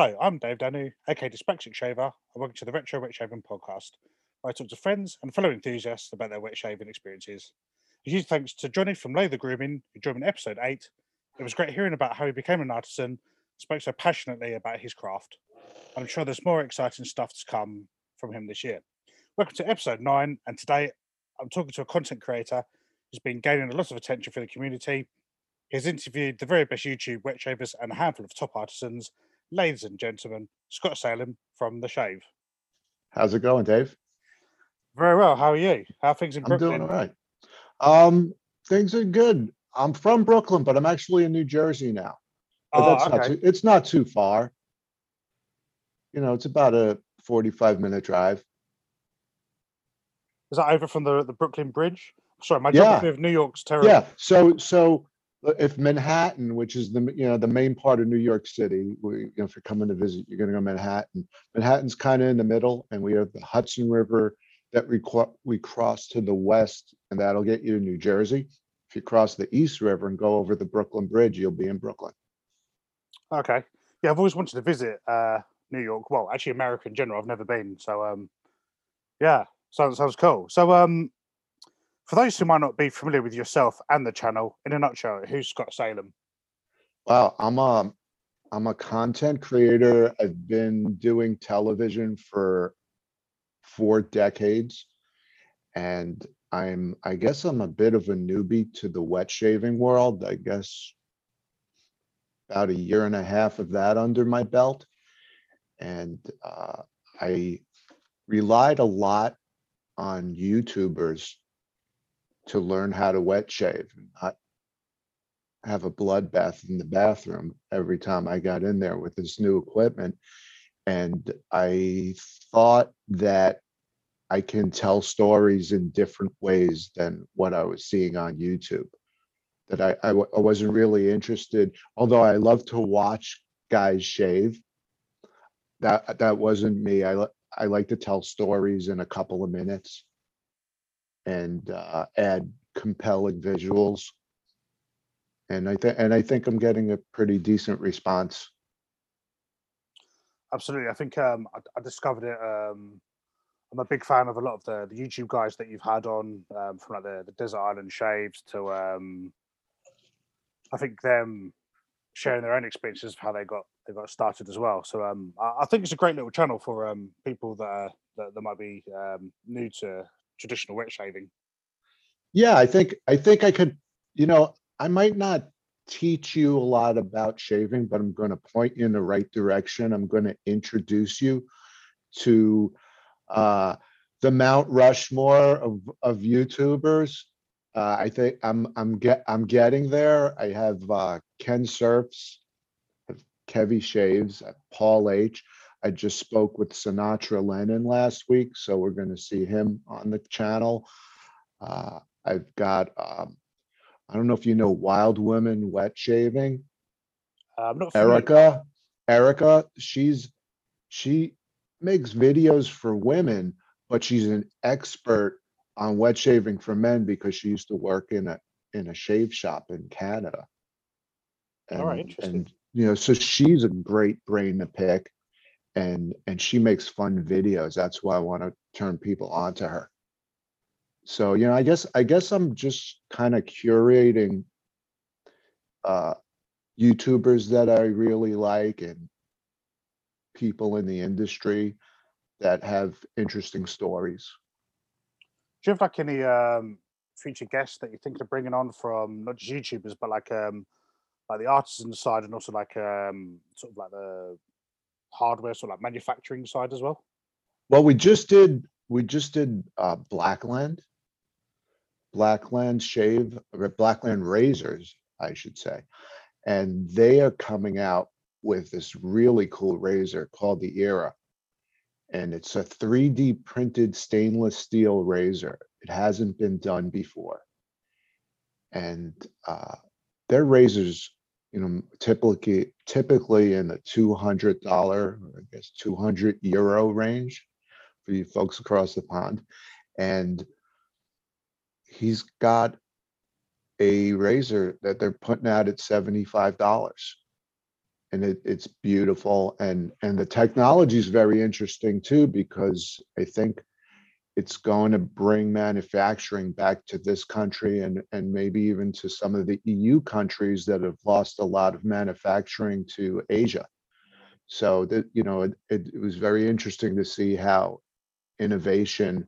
Hello, I'm Dave Danu, aka Dyspraxic Shaver, and welcome to the Retro Wet Shaving Podcast, where I talk to friends and fellow enthusiasts about their wet shaving experiences. A huge thanks to Johnny from Lather Grooming, who joined in episode 8. It was great hearing about how he became an artisan, spoke so passionately about his craft. I'm sure there's more exciting stuff to come from him this year. Welcome to episode 9, and today I'm talking to a content creator who's been gaining a lot of attention for the community. He's interviewed the very best YouTube wet shavers and a handful of top artisans ladies and gentlemen, Scott Salem from The Shave. How's it going, Dave? Very well. How are you? How are things in I'm Brooklyn? doing all right. Um, things are good. I'm from Brooklyn, but I'm actually in New Jersey now. Oh, that's not okay. too, it's not too far. You know, it's about a 45 minute drive. Is that over from the, the Brooklyn Bridge? Sorry, my Yeah. geography of New York's terrible. Yeah. So, so if Manhattan, which is the, you know, the main part of New York City, we, you know, if you're coming to visit, you're going to go Manhattan. Manhattan's kind of in the middle and we have the Hudson River that we, we cross to the west and that'll get you to New Jersey. If you cross the East River and go over the Brooklyn Bridge, you'll be in Brooklyn. Okay. Yeah, I've always wanted to visit uh, New York. Well, actually, America in general. I've never been. So, um, yeah, sounds sounds cool. So, um, for those who might not be familiar with yourself and the channel, in a nutshell, who's Scott Salem? Well, I'm a I'm a content creator. I've been doing television for four decades. And I'm I guess I'm a bit of a newbie to the wet shaving world. I guess about a year and a half of that under my belt. And uh, I relied a lot on YouTubers to learn how to wet shave, and not have a bloodbath in the bathroom every time I got in there with this new equipment. And I thought that I can tell stories in different ways than what I was seeing on YouTube. That I, I, wasn't really interested, although I love to watch guys shave. That that wasn't me. I I like to tell stories in a couple of minutes and uh, add compelling visuals. And I think and I think I'm getting a pretty decent response. Absolutely. I think um, I, I discovered it. Um, I'm a big fan of a lot of the, the YouTube guys that you've had on, um, from like the, the Desert Island Shaves to, um, I think them sharing their own experiences of how they got they got started as well. So um, I, I think it's a great little channel for um, people that, are, that that might be um, new to traditional wet shaving. Yeah, I think I think I could, you know, I might not teach you a lot about shaving, but I'm going to point you in the right direction. I'm going to introduce you to uh, the Mount Rushmore of of YouTubers. Uh, I think I'm I'm get I'm getting there. I have uh, Ken Surfs, Kevy Shaves, Paul H. I just spoke with Sinatra Lennon last week, so we're going to see him on the channel. Uh, I've got, um, I don't know if you know Wild Women Wet Shaving. Uh, I'm not familiar- Erica, Erica, she's, she makes videos for women, but she's an expert on wet shaving for men because she used to work in a, in a shave shop in Canada. All right, interesting. And, you know, so she's a great brain to pick and, and she makes fun videos. That's why I want to turn people onto her. So, you know, I guess, I guess I'm just kind of curating uh, YouTubers that I really like and people in the industry that have interesting stories. Do you have like any um, future guests that you think of bringing on from not just YouTubers, but like um, like the artisan side and also like um, sort of like the hardware, sort of like manufacturing side as well? Well, we just did, we just did uh, Blackland. Blackland Shave, or Blackland Razors, I should say. And they are coming out with this really cool razor called the Era. And it's a 3D printed stainless steel razor. It hasn't been done before. And uh, their razors, you know, typically typically in the two hundred dollar, I guess two hundred euro range for you folks across the pond. And he's got a razor that they're putting out at seventy-five dollars. and it, it's beautiful and and the technology is very interesting too because I think it's going to bring manufacturing back to this country and and maybe even to some of the EU countries that have lost a lot of manufacturing to Asia. So that you know it, it, it was very interesting to see how innovation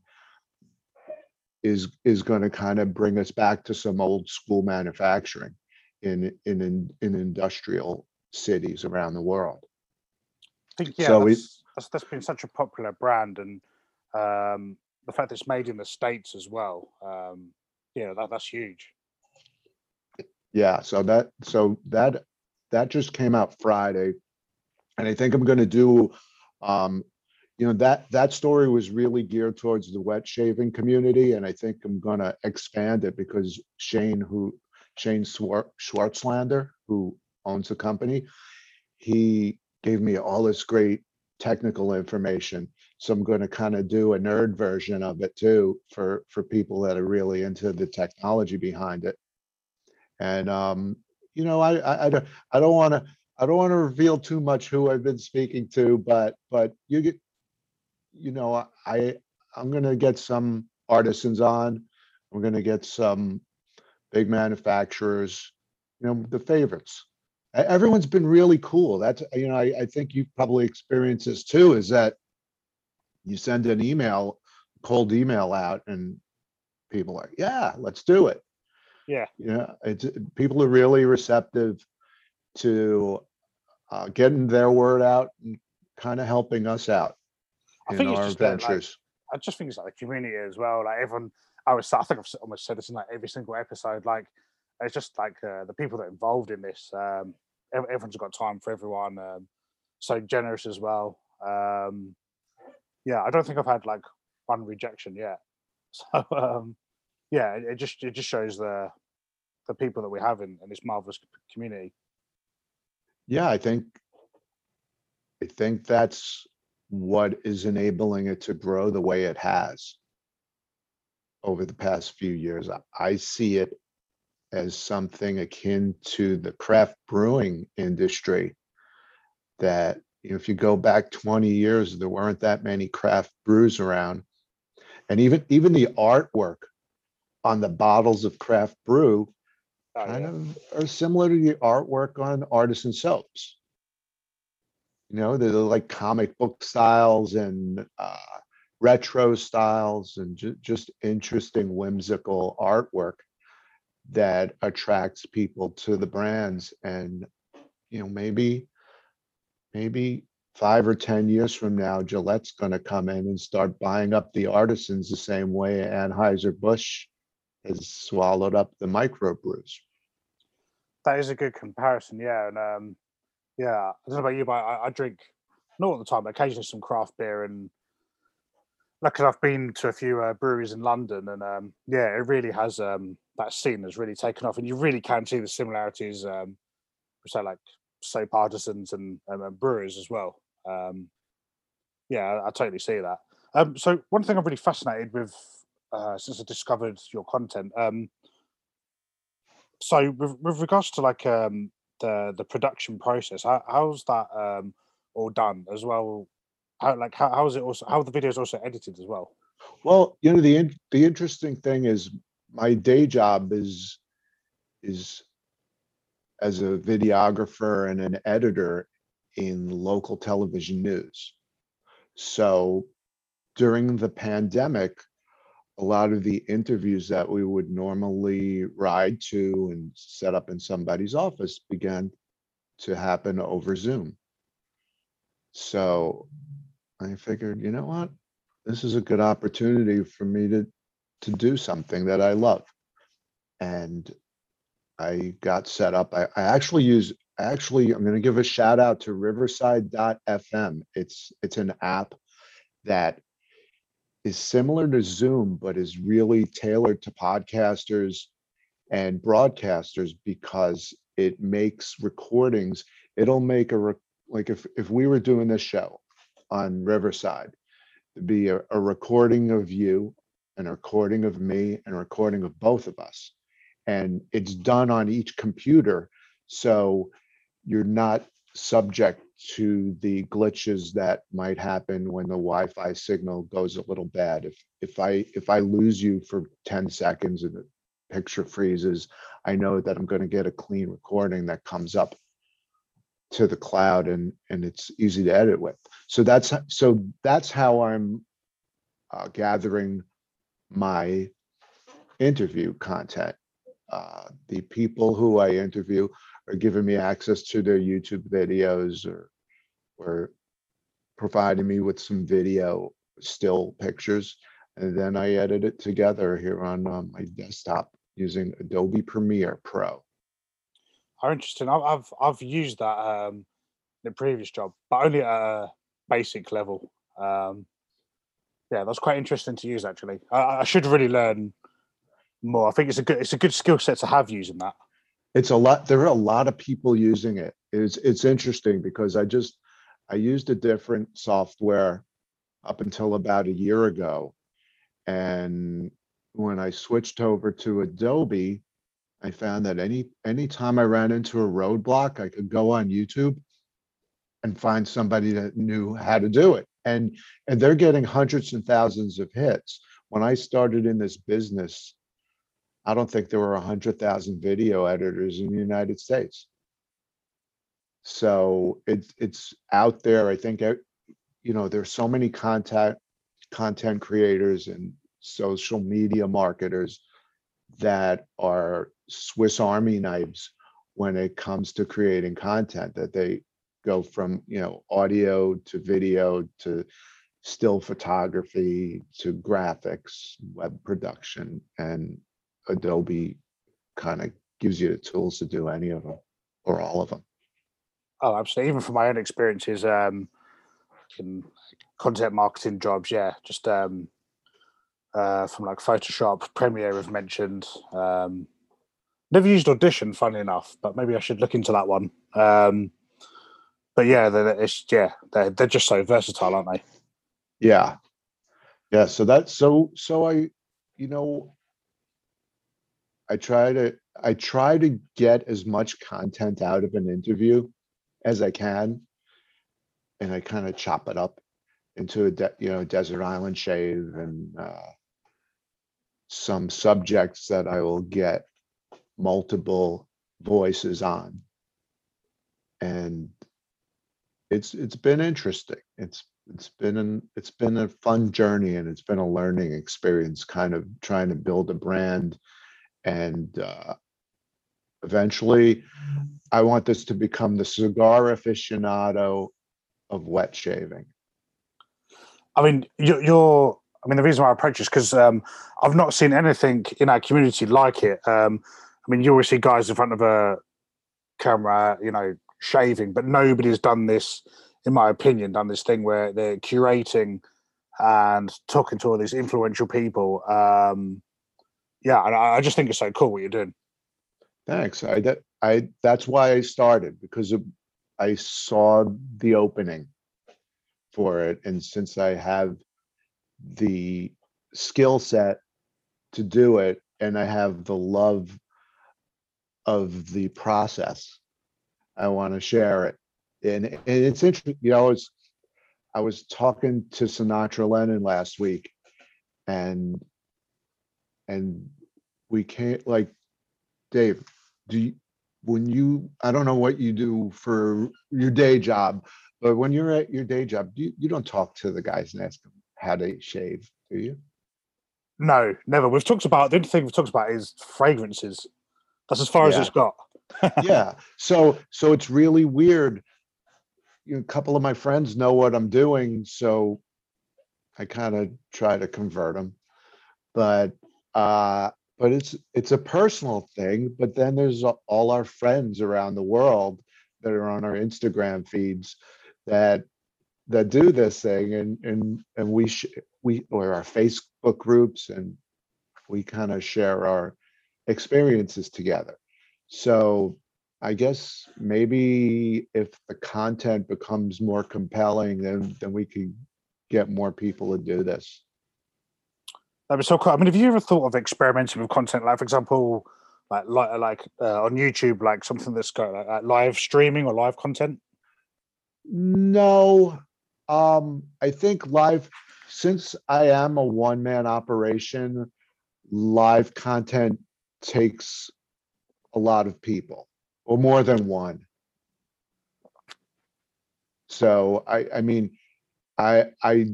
is is going to kind of bring us back to some old school manufacturing in in in, in industrial cities around the world. I think yeah, So it- that's, that's that's been such a popular brand, and um, the fact it's made in the states as well. Um, yeah, that that's huge. Yeah, so that so that that just came out Friday. And I think I'm gonna do um, you know, that that story was really geared towards the wet shaving community, and I think I'm gonna expand it because Shane, who Shane Swar- Schwartzlander, who owns the company, he gave me all this great technical information. So I'm gonna kind of do a nerd version of it too for for people that are really into the technology behind it. And um, you know, I I, I don't I don't want to I don't want to reveal too much who I've been speaking to, but but you get you know, I I'm gonna get some artisans on. I'm gonna get some big manufacturers, you know, the favorites. Everyone's been really cool. That's you know, I, I think you've probably experienced this too, is that you send an email, cold email out, and people are like, yeah, let's do it. Yeah. Know, it's people are really receptive to uh, getting their word out and kind of helping us out I in think it's our just that, like. I just think it's like the community as well. Like everyone, I was, I think I've almost said this in like every single episode. Like it's just like uh, the people that are involved in this. Um, everyone's got time for everyone. Um, so generous as well. Um, yeah, I don't think I've had like one rejection yet. So um, yeah, it, just it just shows the the people that we have in, in this marvelous community. Yeah, I think I think that's what is enabling it to grow the way it has over the past few years. I see it as something akin to the craft brewing industry that you know, if you go back 20 years, there weren't that many craft brews around. And even even the artwork on the bottles of craft brew Oh, kind yeah. of are similar to the artwork on artisan soaps. You know, they're like comic book styles and uh, retro styles and ju- just interesting, whimsical artwork that attracts people to the brands. And, you know, maybe, maybe five or 10 years from now, Gillette's going to come in and start buying up the artisans the same way Anheuser-Busch has swallowed up the microbrews. That is a good comparison, yeah. And um, yeah, I don't know about you, but I, I drink not all the time, but occasionally some craft beer. And luckily, I've been to a few uh, breweries in London, and um, yeah, it really has um, that scene has really taken off, and you really can see the similarities. Um, say like soap artisans and, and, and brewers as well. Um, yeah, I, I totally see that. Um, so one thing I'm really fascinated with uh, since I discovered your content. Um, so with, with regards to like um, the the production process, how, how's that um, all done as well? How like how, how is it also how the videos also edited as well? Well, you know, the in- the interesting thing is my day job is is as a videographer and an editor in local television news. So during the pandemic, a lot of the interviews that we would normally ride to and set up in somebody's office began to happen over Zoom. So I figured, you know what? This is a good opportunity for me to to do something that I love. And I got set up. I, I actually use actually I'm going to give a shout out to riverside.fm. It's it's an app that is similar to Zoom, but is really tailored to podcasters and broadcasters because it makes recordings. It'll make a like if if we were doing this show on Riverside, it'd be a, a recording of you, and a recording of me, and a recording of both of us. And it's done on each computer. So you're not subject to the glitches that might happen when the Wi-Fi signal goes a little bad. If if I if I lose you for 10 seconds and the picture freezes, I know that I'm going to get a clean recording that comes up to the cloud and and it's easy to edit with. So that's so that's how I'm uh, gathering my interview content. Uh, the people who I interview are giving me access to their YouTube videos or or providing me with some video still pictures. And then I edit it together here on um, my desktop using Adobe Premiere Pro. How interesting. I've I've, used that um, in a previous job, but only at a basic level. Um, yeah, that's quite interesting to use. Actually, I, I should really learn more. I think it's a good it's a good skill set to have using that. It's a lot. There are a lot of people using it. It's it's interesting because I just I used a different software up until about a year ago, and when I switched over to Adobe, I found that any anytime I ran into a roadblock, I could go on YouTube and find somebody that knew how to do it. And and they're getting hundreds and thousands of hits. When I started in this business I don't think there were a hundred thousand video editors in the United States. So it's it's out there. I think eh, you know there's so many content content creators and social media marketers that are Swiss Army knives when it comes to creating content that they go from you know audio to video to still photography to graphics web production and Adobe kind of gives you the tools to do any of them or all of them. Oh, absolutely. Even from my own experiences, um, in content marketing jobs, yeah, just um, uh, from like Photoshop, Premiere, I've mentioned. Um, never used Audition, funny enough, but maybe I should look into that one. Um, but yeah, they're, it's yeah, they're they're just so versatile, aren't they? Yeah, yeah. So that's so so I, you know, I try to I try to get as much content out of an interview as I can, and I kind of chop it up into a de- you know desert island shave and uh, some subjects that I will get multiple voices on, and it's it's been interesting. It's it's been an it's been a fun journey and it's been a learning experience, kind of trying to build a brand and uh, eventually, I want this to become the cigar aficionado of wet shaving. I mean, you're, you're I mean, the reason why I approach is because um, I've not seen anything in our community like it. Um, I mean, you always see guys in front of a camera, you know, shaving, but nobody's done this, in my opinion, done this thing where they're curating and talking to all these influential people. Um, yeah, I, I just think it's so cool what you're doing. Thanks. I that I that's why I started because of, I saw the opening for it, and since I have the skill set to do it, and I have the love of the process, I want to share it. And, and it's interesting, you know, it's I was talking to Sinatra Lennon last week, and and we can't like dave do you when you i don't know what you do for your day job but when you're at your day job you, you don't talk to the guys and ask them how to shave do you? No never. We've talked about the only thing we've talked about is fragrances. That's as far yeah. as it's got. Yeah. So so it's really weird. You know, a couple of my friends know what i'm doing so i kind of try to convert them but uh, but it's it's a personal thing. But then there's all our friends around the world that are on our Instagram feeds that that do this thing, and and and we sh- we or our Facebook groups, and we kind of share our experiences together. So I guess maybe if the content becomes more compelling, then then we can get more people to do this. That was so cool. I mean, have you ever thought of experimenting with content, like for example, like like like uh, on YouTube, like something that's got like, like live streaming or live content? No, um, I think live, since I am a one-man operation, live content takes a lot of people, or more than one. So I, I mean, I, I,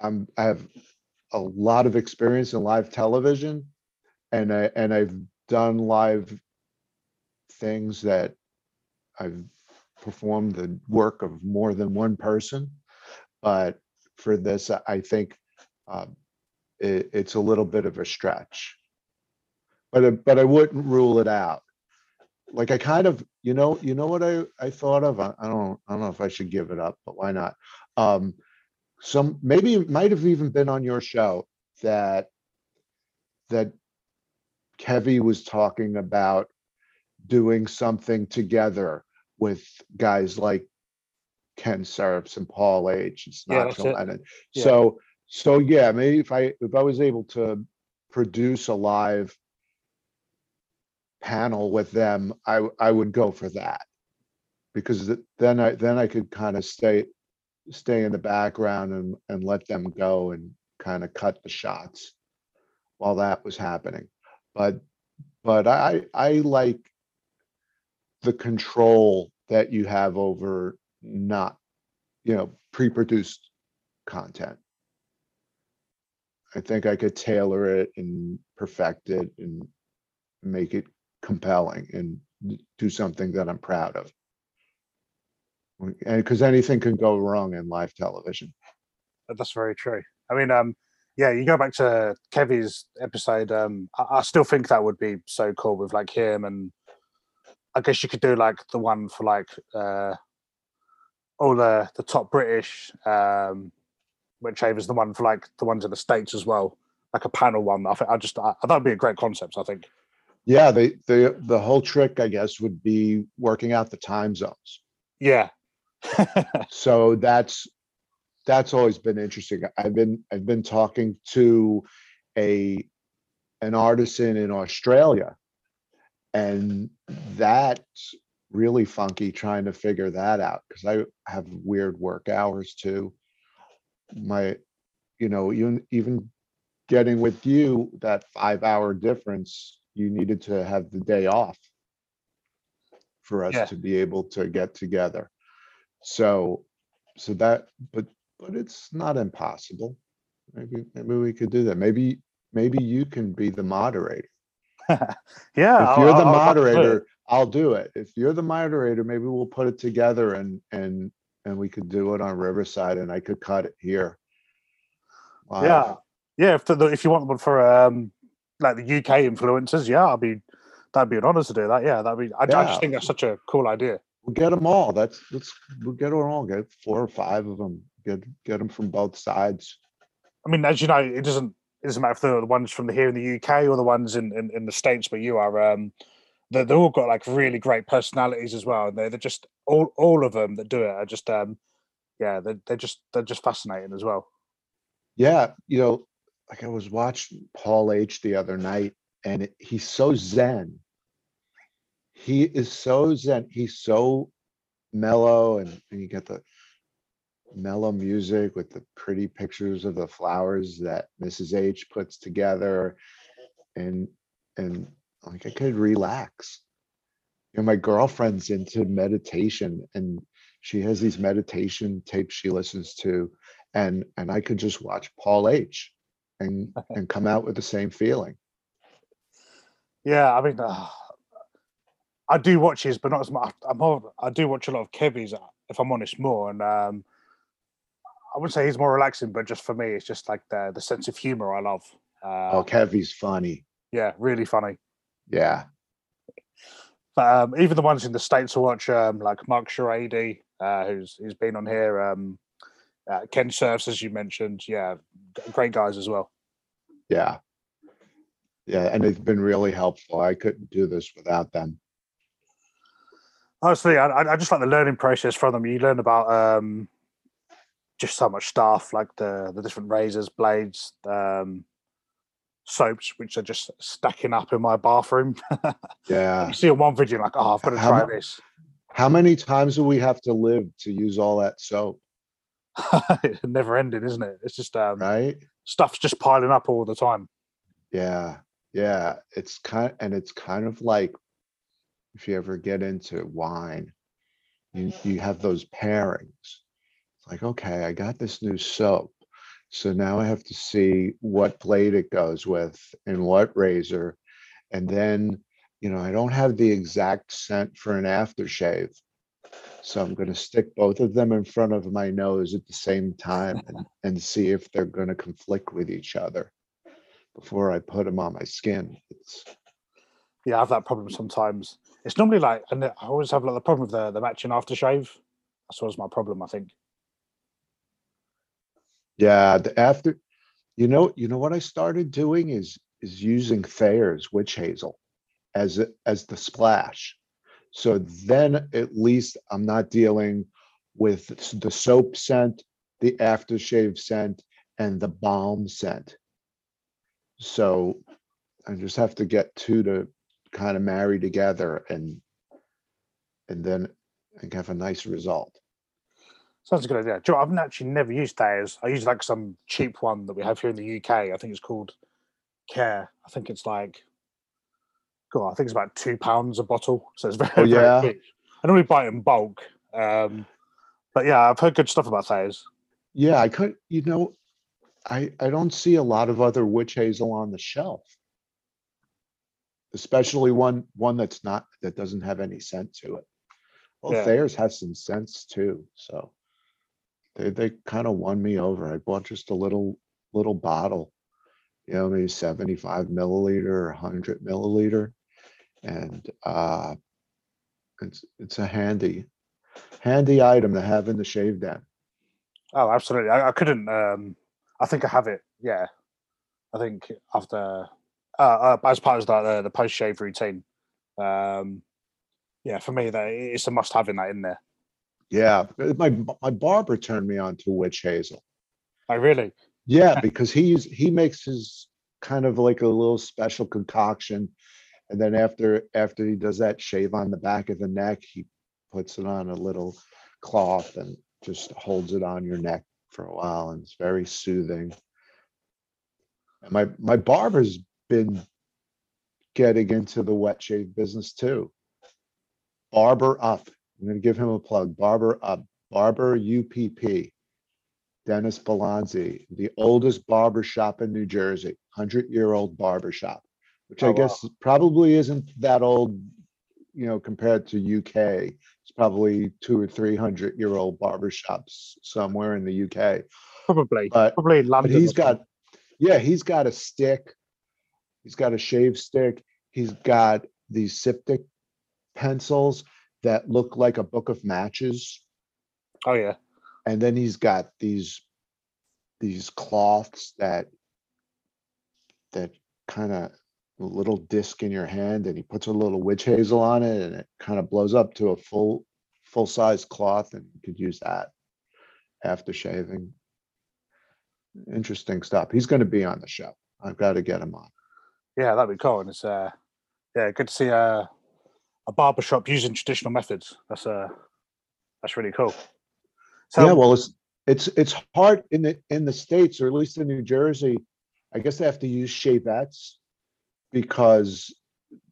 I'm, I have a lot of experience in live television. And I, and I've done live things that I've performed the work of more than one person. But for this, I- think um, it, it's a little bit of a stretch. But, I- but I wouldn't rule it out. Like I kind of, you know, you know what I, I thought of? I I don't, I don't know if I should give it up, but why not? Um, some, maybe it might have even been on your show that, that Kevy was talking about doing something together with guys like Ken Serps and Paul H. and Yeah, that's Lennon. Yeah. So, so yeah, maybe if I, if I was able to produce a live panel with them, I I would go for that. Because then I, then I could kind of stay, stay in the background and, and let them go and kind of cut the shots while that was happening. But, but I, I like the control that you have over not, you know, pre-produced content. I think I could tailor it and perfect it and make it compelling and do something that I'm proud of. Because anything can go wrong in live television. That's very true. I mean, um, yeah, you go back to Kevy's episode. Um, I, I still think that would be so cool with like him, and I guess you could do like the one for like uh, all the the top British, um, which is the one for like the ones in the states as well, like a panel one. I think I just I, that'd be a great concept. I think. Yeah, the, the, the whole trick, I guess, would be working out the time zones. Yeah. So that's, that's always been interesting. I've been, I've been talking to a, an artisan in Australia. And that's really funky trying to figure that out, because I have weird work hours too. My, you know, even, even getting with you, that five hour difference, you needed to have the day off for Yeah. us to be able to get together. So, so that, but, but it's not impossible. Maybe, maybe we could do that. Maybe, maybe you can be the moderator. yeah. If you're the I would love to do moderator, I'll do it. If you're the moderator, maybe we'll put it together and, and, and we could do it on Riverside and I could cut it here. live. Yeah, yeah. If the, if you want one for um like the UK influencers, yeah, I'd be that'd be an honor to do that. Yeah, that'd be. I, I just think that's such a cool idea. We'll get them all. That's, let's, we'll get them all. Get four or five of them. Get, get them from both sides. I mean, as you know, it doesn't it doesn't matter if they're the ones from here in the UK or the ones in in, in the states where you are. Um, they they've all got like really great personalities as well, and they're, they're just all all of them that do it are just um yeah they're, they're just they're just fascinating as well. Yeah, you know, like I was watching Paul H the other night and it- he's so zen. He is so zen. He's so mellow and, and you get the mellow music with the pretty pictures of the flowers that Mrs. H puts together. And, and like I could relax. You know, my girlfriend's into meditation and she has these meditation tapes she listens to and and I could just watch Paul H and and come out with the same feeling. Yeah, I mean, uh, I do watch his, but not as much. I'm more, I do watch a lot of Kevy's, uh, if I'm honest, more. And um, I wouldn't say he's more relaxing, but just for me, it's just like the the sense of humor I love. Uh, Oh, Kevy's funny. Yeah, really funny. Yeah, But um, even the ones in the states I watch, um, like Mark Sharady, uh, who's who's been on here, um, uh, Ken Surfs, as you mentioned, yeah, great guys as well. yeah. Yeah, and it's been really helpful. I couldn't do this without them. Honestly, I, I just like the learning process from them. You learn about um, just so much stuff, like the the different razors, blades, um, soaps, which are just stacking up in my bathroom. Yeah. you see on one video, like, oh, I've got to How try this. How many times do we have to live to use all that soap, Never ending, isn't it? It's just um, right? stuff's just piling up all the time. Yeah, yeah, it's kind, and it's kind of like if you ever get into wine, you, mm-hmm. you have those pairings. It's like, okay, I got this new soap. So now I have to see what blade it goes with and what razor. And then, you know, I don't have the exact scent for an aftershave. So I'm gonna stick both of them in front of my nose at the same time and, and see if they're gonna conflict with each other before I put them on my skin. It's, Yeah, I have that problem sometimes. It's normally like, and I always have like the problem with the the matching aftershave. That's always my problem. I think. yeah, the after, you know, you know what I started doing is, is using Thayer's witch hazel as, as the splash. So then at least I'm not dealing with the soap scent, the aftershave scent, and the balm scent. So I just have to get two to kind of marry together and and then can have a nice result. Sounds a good idea. You know, I've actually never used Thayer's. I use like some cheap one that we have here in the UK. I think it's called Care. I think it's like, God, I think it's about two pounds a bottle. So it's very, Oh, very yeah? cheap. I normally buy it in bulk. Um, but yeah, I've heard good stuff about Thayer's. Yeah, I could, you know, I, I don't see a lot of other witch hazel on the shelf. Especially one, one that's not, that doesn't have any scent to it. Well, Yeah. Thayer's has some sense too, so. They, they kind of won me over. I bought just a little, little bottle. You know, maybe seventy-five milliliter or hundred milliliter. And, uh. It's, it's a handy, handy item to have in the shave den. Oh, absolutely. I, I couldn't. Um, I think I have it. Yeah, I think after uh, uh, as part of the the, the post shave routine. Um, yeah, for me, that it's a must have in that in there. Yeah, my, my barber turned me on to witch hazel. I really. Yeah, because he use, he makes his kind of like a little special concoction. And then after, after he does that shave on the back of the neck, he puts it on a little cloth and just holds it on your neck for a while and it's very soothing. And my, my barber's been getting into the wet shave business too. Barber Up. I'm gonna give him a plug. Barber Up, Barber UPP. Dennis Belanzi, the oldest barber shop in New Jersey, hundred-year-old barber shop, which Oh, I wow. guess probably isn't that old, you know, compared to UK. It's probably two or three hundred-year-old barber shops somewhere in the UK. Probably. But- Probably London. he's or something. got, yeah, he's got a stick. He's got a shave stick. He's got these styptic pencils that look like a book of matches. Oh yeah. And then he's got these, these cloths that, that kind of little disc in your hand and he puts a little witch hazel on it and it kind of blows up to a full, full-size cloth and you could use that after shaving. Interesting stuff. He's gonna be on the show. I've got to get him on. Yeah, that'd be cool. And it's uh, yeah, good to see uh, a barber shop using traditional methods. That's uh, that's really cool. So Yeah, well, it's, it's, it's hard in the, in the States, or at least in New Jersey. I guess they have to use shavettes because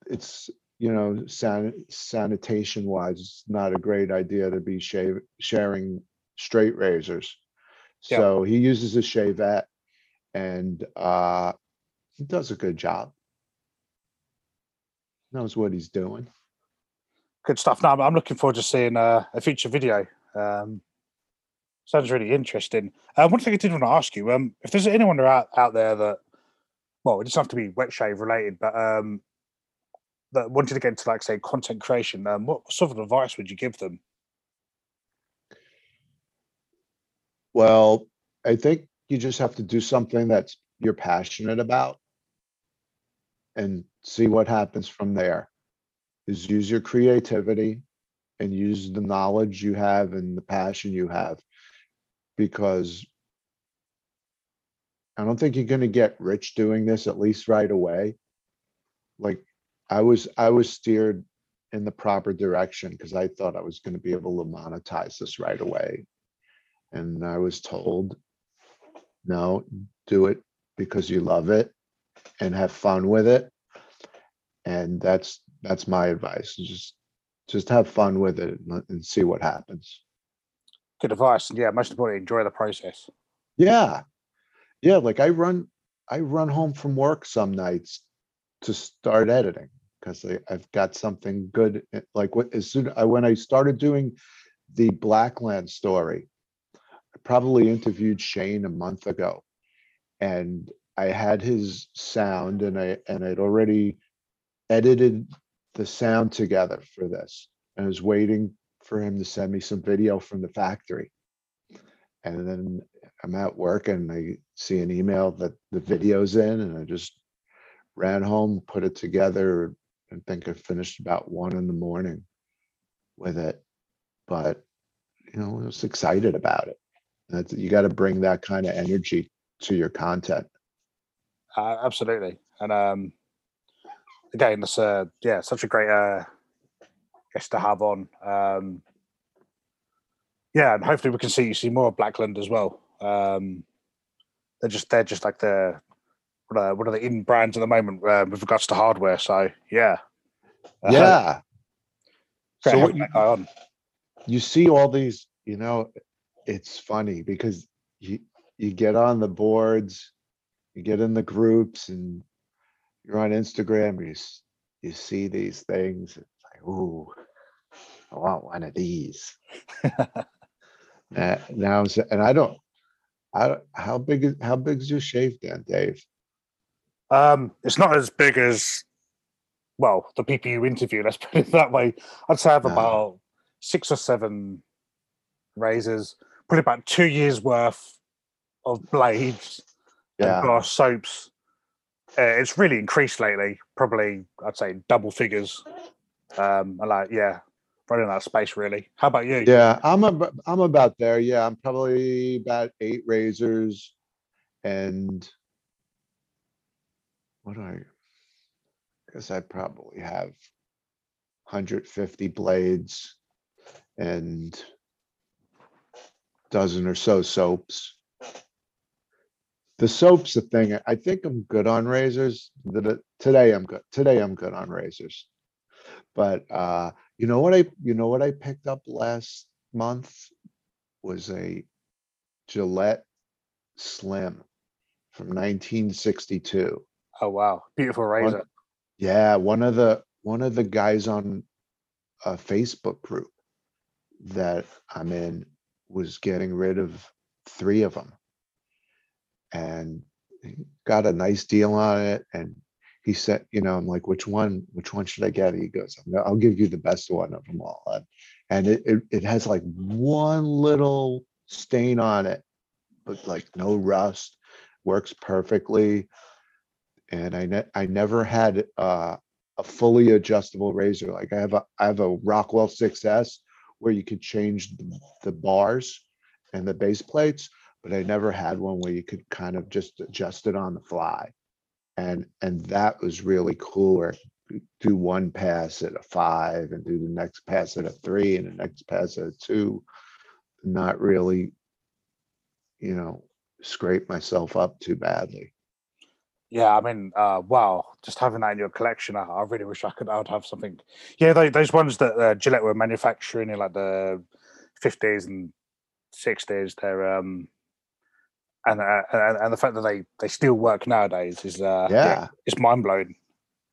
it's, you know, san- sanitation wise, it's not a great idea to be shave, sharing straight razors. Yeah. So he uses a shavette and, uh, he does a good job. Knows what he's doing. good stuff. Now I'm looking forward to seeing uh, a future video. Um, sounds really interesting. Uh, one thing I did want to ask you: um, if there's anyone out out there that, well, it doesn't have to be wet shave related, but um, that wanted to get into like say content creation, um, what sort of advice would you give them? Well, I think you just have to do something that's you're passionate about. And see what happens from there. Is use your creativity and use the knowledge you have and the passion you have. Because I don't think you're gonna get rich doing this, at least right away. Like, I was, I was steered in the proper direction because I thought I was gonna be able to monetize this right away. And I was told, no, do it because you love it and have fun with it. And that's, that's my advice, just, just have fun with it and see what happens. Good advice. Yeah, most importantly, enjoy the process. Yeah. Yeah, like I run, I run home from work some nights to start editing. Cause I, I've got something good, eh, like what, as soon, I, when I started doing the Blackland story. I probably interviewed Shane a month ago. And I had his sound and I, and I'd already edited the sound together for this. And I was waiting for him to send me some video from the factory. And then I'm at work and I see an email that the video's in and I just ran home, put it together. and think I finished about one in the morning with it. But, you know, I was excited about it. That's, you gotta bring that kind of energy to your content. Uh, absolutely. And um, again, that's uh, yeah, such a great uh, guest to have on. Um, yeah, and hopefully we can see you see more of Blackland as well. Um, they're just they're just like the what are, what are the in brands at the moment uh, with regards to hardware. So yeah, Uh, Yeah. So what you, on. you see all these, you know, it's funny because you, you get on the boards, you get in the groups and you're on Instagram, you, s- you see these things. It's like, ooh, I want one of these. Uh, now, s- and I don't, I, don't- how big is, how big is your shave then, Dave? Um, it's not as big as well the people you interview. Let's put it that way. I'd say I have No. about six or seven razors, probably about two years worth of blades Yeah, bar soaps. Uh, it's really increased lately. Probably I'd say double figures. Um, like yeah, running out of space really. How about you? yeah, I'm a, I'm about there. Yeah, I'm probably about eight razors and what I? Guess I probably have hundred fifty blades and dozen or so soaps. The soap's the thing. I think I'm good on razors. That today I'm good. Today I'm good on razors. But uh, you know what I, you know what I picked up last month was a Gillette Slim from nineteen sixty-two. Oh wow, beautiful razor. Yeah, one of the, one of the guys on a Facebook group that I'm in was getting rid of three of them. And got a nice deal on it and he said, you know, I'm like, which one, which one should I get? He goes, "I'm gonna- I'll give you the best one of them all. And- it, it, it has like one little stain on it, but like no rust, works perfectly. And I ne- I never had uh, a fully adjustable razor. Like I have a, I have a Rockwell 6S where you could change the bars and the base plates, but I never had one where you could kind of just adjust it on the fly. And, and that was really cool where do one pass at a five and do the next pass at a three and the next pass at a two. Not really, you know, scrape myself up too badly. Yeah, I mean, uh, wow, just having that in your collection, I, I really wish I could. I would have something. Yeah, those, those ones that uh, Gillette were manufacturing in like the fifties and sixties, they're um, and, uh, and and the fact that they they still work nowadays is uh, Yeah. it's mind blowing.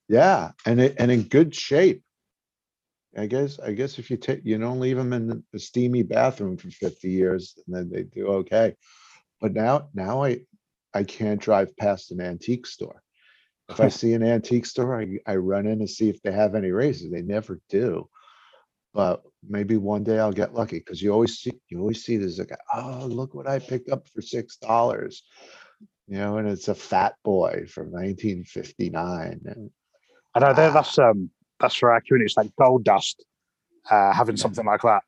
Yeah, and it, and in good shape. I guess, I guess if you take, you don't leave them in the steamy bathroom for fifty years, and then they do okay. But now, now I, I can't drive past an antique store. If I see an antique store, I, I run in to see if they have any razors. They never do. But maybe one day I'll get lucky, because you always see, you always see a guy, oh, look what I picked up for six dollars. You know, and it's a fat boy from nineteen fifty-nine. and I know Ah. that's um that's for our community. It's like gold dust. Uh, having something like that.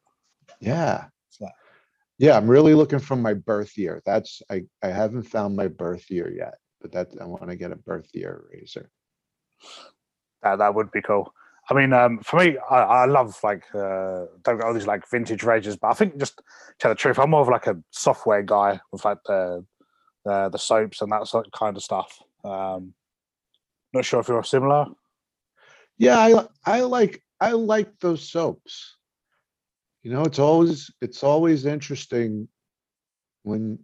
Yeah. So- Yeah, I'm really looking for my birth year. That's, I, I haven't found my birth year yet, but that, I want to get a birth year razor. That that would be cool. I mean, um, for me, I, I love like uh, don't all these like vintage rages, but I think just tell the truth, I'm more of like a software guy with like the the, the soaps and that sort kind of stuff. Um, not sure if you're similar. Yeah, I I like I like those soaps. You know, it's always it's always interesting when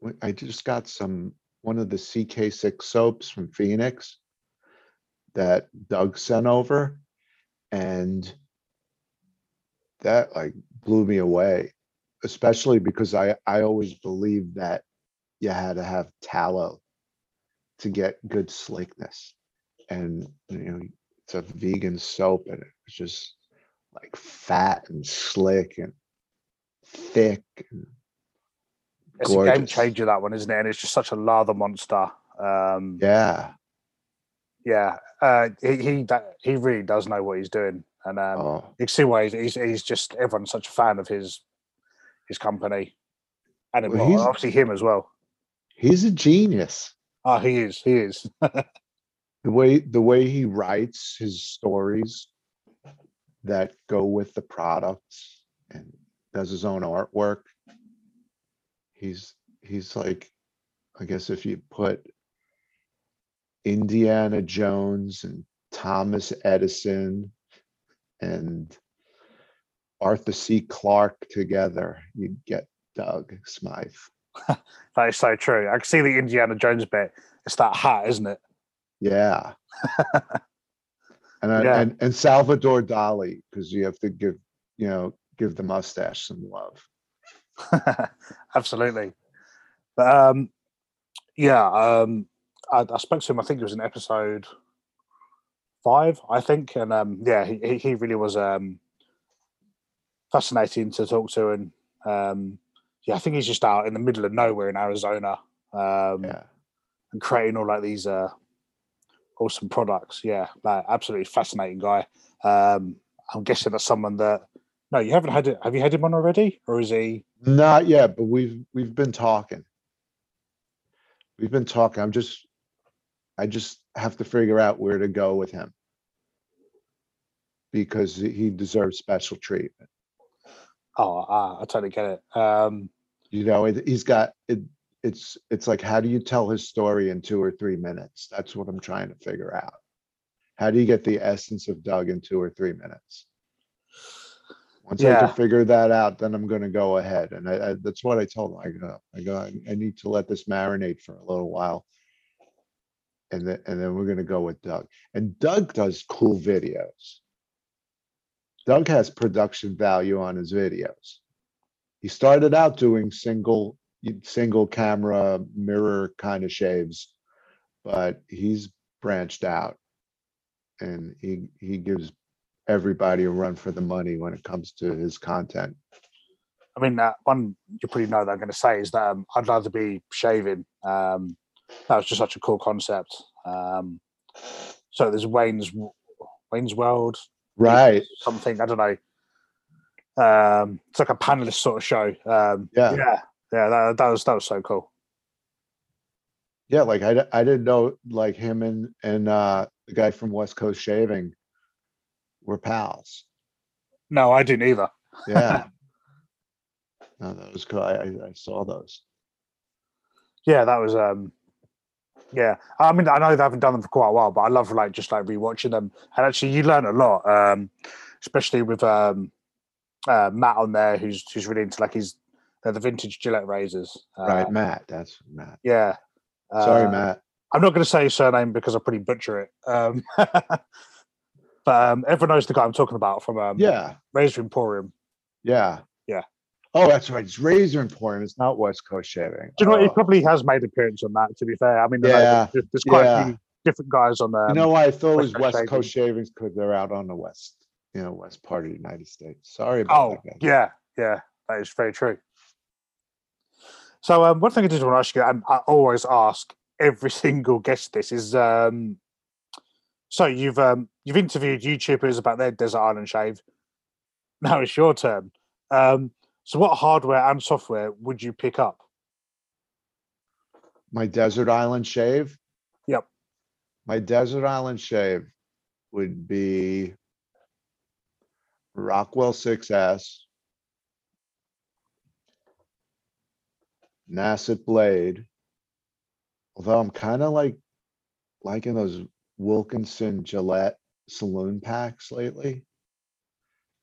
when I just got some one of the CK6 soaps from Phoenix that Doug sent over and that like blew me away, especially because I I always believed that you had to have tallow to get good slickness. And you know, it's a vegan soap and it's just like fat and slick and thick. and It's a game changer that one, isn't it? And it's just such a lather monster. Um, Yeah. Yeah, uh, he he that, he really does know what he's doing, and um, Oh, you can see why he's, he's he's just everyone's such a fan of his his company, and Well, he's- obviously him as well. he's a genius. Oh, he is, he is. The way the way he writes his stories that go with the products and does his own artwork. He's he's like, I guess if you put Indiana Jones and Thomas Edison and Arthur C. Clarke together, you get Doug Smythe. that is so true. I can see the Indiana Jones bit. It's that hat, isn't it? Yeah. And, I- Yeah. and, and Salvador Dali, because you have to give, you know, give the mustache some love. Absolutely. But um, yeah, um, I, I spoke to him. I think it was in episode five, I think, and um, yeah, he he- really was um fascinating to talk to, and um, yeah, I think he's just out in the middle of nowhere in Arizona, um, Yeah. and creating all like these uh awesome products. Yeah, like absolutely fascinating guy. Um, I'm guessing that's someone that. No, you haven't had it. Have you had him on already, or is he? Not yet, but we've, we've been talking. We've been talking. I'm just, I just have to figure out where to go with him. Because he- deserves special treatment. Oh, ah, I totally get it. Um, You know, it- he's got, it, it's, it's like, how do you tell his story in two or three minutes? That's what I'm trying to figure out. How do you get the essence of Doug in two or three minutes? Once I can figure that out, then I'm gonna go ahead. And I, I, that's what I told him. I go, I go, I need to let this marinate for a little while. And then, and then we're gonna go with Doug. And Doug does cool videos. Doug has production value on his videos. He started out doing single, single camera mirror kind of shaves, but he's branched out. And he, he gives everybody a run for the money when it comes to his content. I mean, uh, one you probably know that I'm going to say is that um, I'd rather be shaving. Um, that was just such a cool concept. Um, so there's Wayne's Wayne's World, Right, something I don't know. Um, it's like a panelist sort of show. Um, Yeah. yeah, yeah. That, that was that was so cool. yeah, like I, I didn't know, like him and, and, uh, the guy from West Coast Shaving were pals. No, I didn't either. Yeah. No, that was cool. I, I, I saw those. Yeah, that was um yeah. I mean I know they haven't done them for quite a while, but I love like just like rewatching them. And actually you learn a lot, um, especially with um uh Matt on there who's who's really into like his they're the vintage Gillette razors. Right, Uh, Matt, that's Matt. yeah. Sorry, Uh, Matt. I'm not gonna say his surname because I pretty butcher it. Um but um everyone knows the guy I'm talking about from um Yeah, Razor Emporium. yeah. Yeah. Oh, that's right. It's Razor Emporium. It's not West Coast Shaving. Do you know what? He Oh, probably has made appearance on that, to be fair. I mean, Yeah, there's, there's quite a few different guys on there. You know why I thought it was West Coast Coast Shavings because they're out on the west, you know, west part of the United States. Sorry about Oh, that. guys. yeah, yeah, that is very true. So, um, one thing I did want to ask you, and I always ask every single guest this is, um, so you've um, you've interviewed YouTubers about their desert island shave. Now it's your turn. Um, so, what hardware and software would you pick up? My desert island shave. Yep. My desert island shave would be Rockwell 6S. Nacet blade. Although I'm kind of like liking those Wilkinson Gillette saloon packs lately.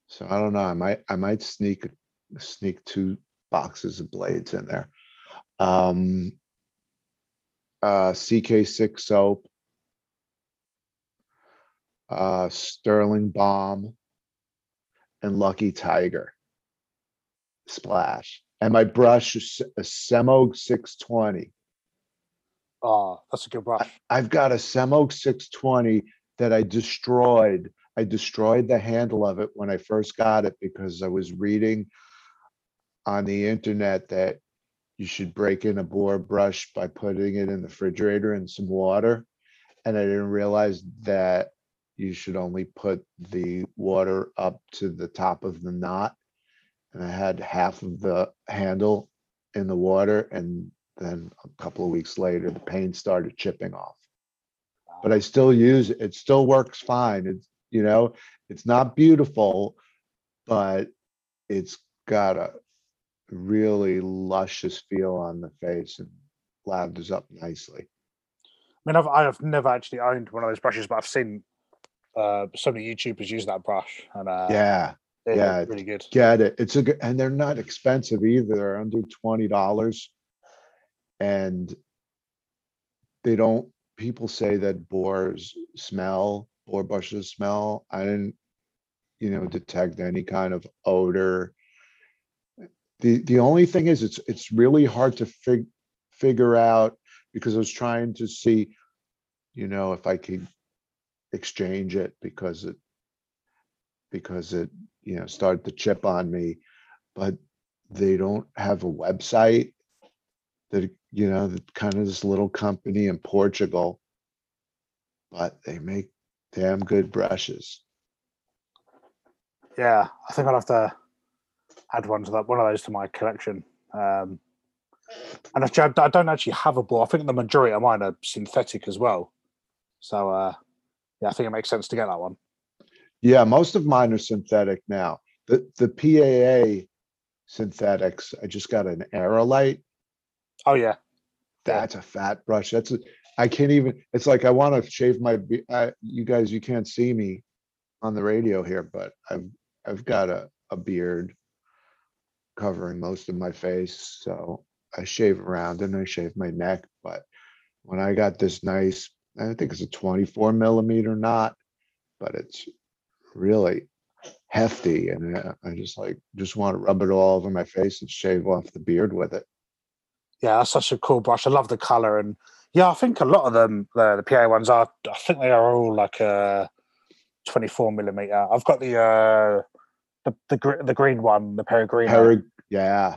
So I don't know, I might, I might sneak, sneak two boxes of blades in there. Um. Uh, CK six soap. Uh, Stirling Balm. And Lucky Tiger. Splash. And my brush is a Semogue six twenty. Oh, that's a good brush. I've got a Semogue six twenty that I destroyed. I destroyed the handle of it when I first got it because I was reading on the internet that you should break in a boar brush by putting it in the refrigerator in some water. And I didn't realize that you should only put the water up to the top of the knot. And I had half of the handle in the water and then a couple of weeks later, the paint started chipping off. But I still use it. It still works fine. It's, you know, it's not beautiful, but it's got a really luscious feel on the face and lathers up nicely. I mean, I've I've never actually owned one of those brushes, but I've seen uh, so many YouTubers use that brush, and uh, Yeah, yeah, really good. get it. It's a good, and they're not expensive either. They're under twenty dollars. And they don't, people say that boars smell, boar brushes smell. I didn't, you know, detect any kind of odor. The, the only thing is, it's, it's really hard to fig, figure out because I was trying to see, you know, if I could exchange it because it, because it, you know, started to chip on me, but they don't have a website that, you know, that kind of this little company in Portugal. But they make damn good brushes. Yeah, I think I'll have to add one to that one of those to my collection. Um, and actually, I, I don't actually have a ball. I think the majority of mine are synthetic as well. So uh, yeah, I think it makes sense to get that one. Yeah, most of mine are synthetic now. The, the PAA synthetics, I just got an Aerolite. Oh yeah. That's a fat brush. That's a, I can't even, it's like I want to shave my, uh, you guys, you can't see me on the radio here, but I've, I've got a, a beard covering most of my face, so I shave around and I shave my neck, but when I got this nice, I think it's a twenty-four millimeter knot, but it's really hefty and uh, I just like, just want to rub it all over my face and shave off the beard with it. yeah, that's such a cool brush. I love the color, and yeah, I think a lot of them, the, the PA ones are. I think they are all like a twenty-four millimeter. I've got the uh, the the, the green one, the peregrino. Perig, yeah.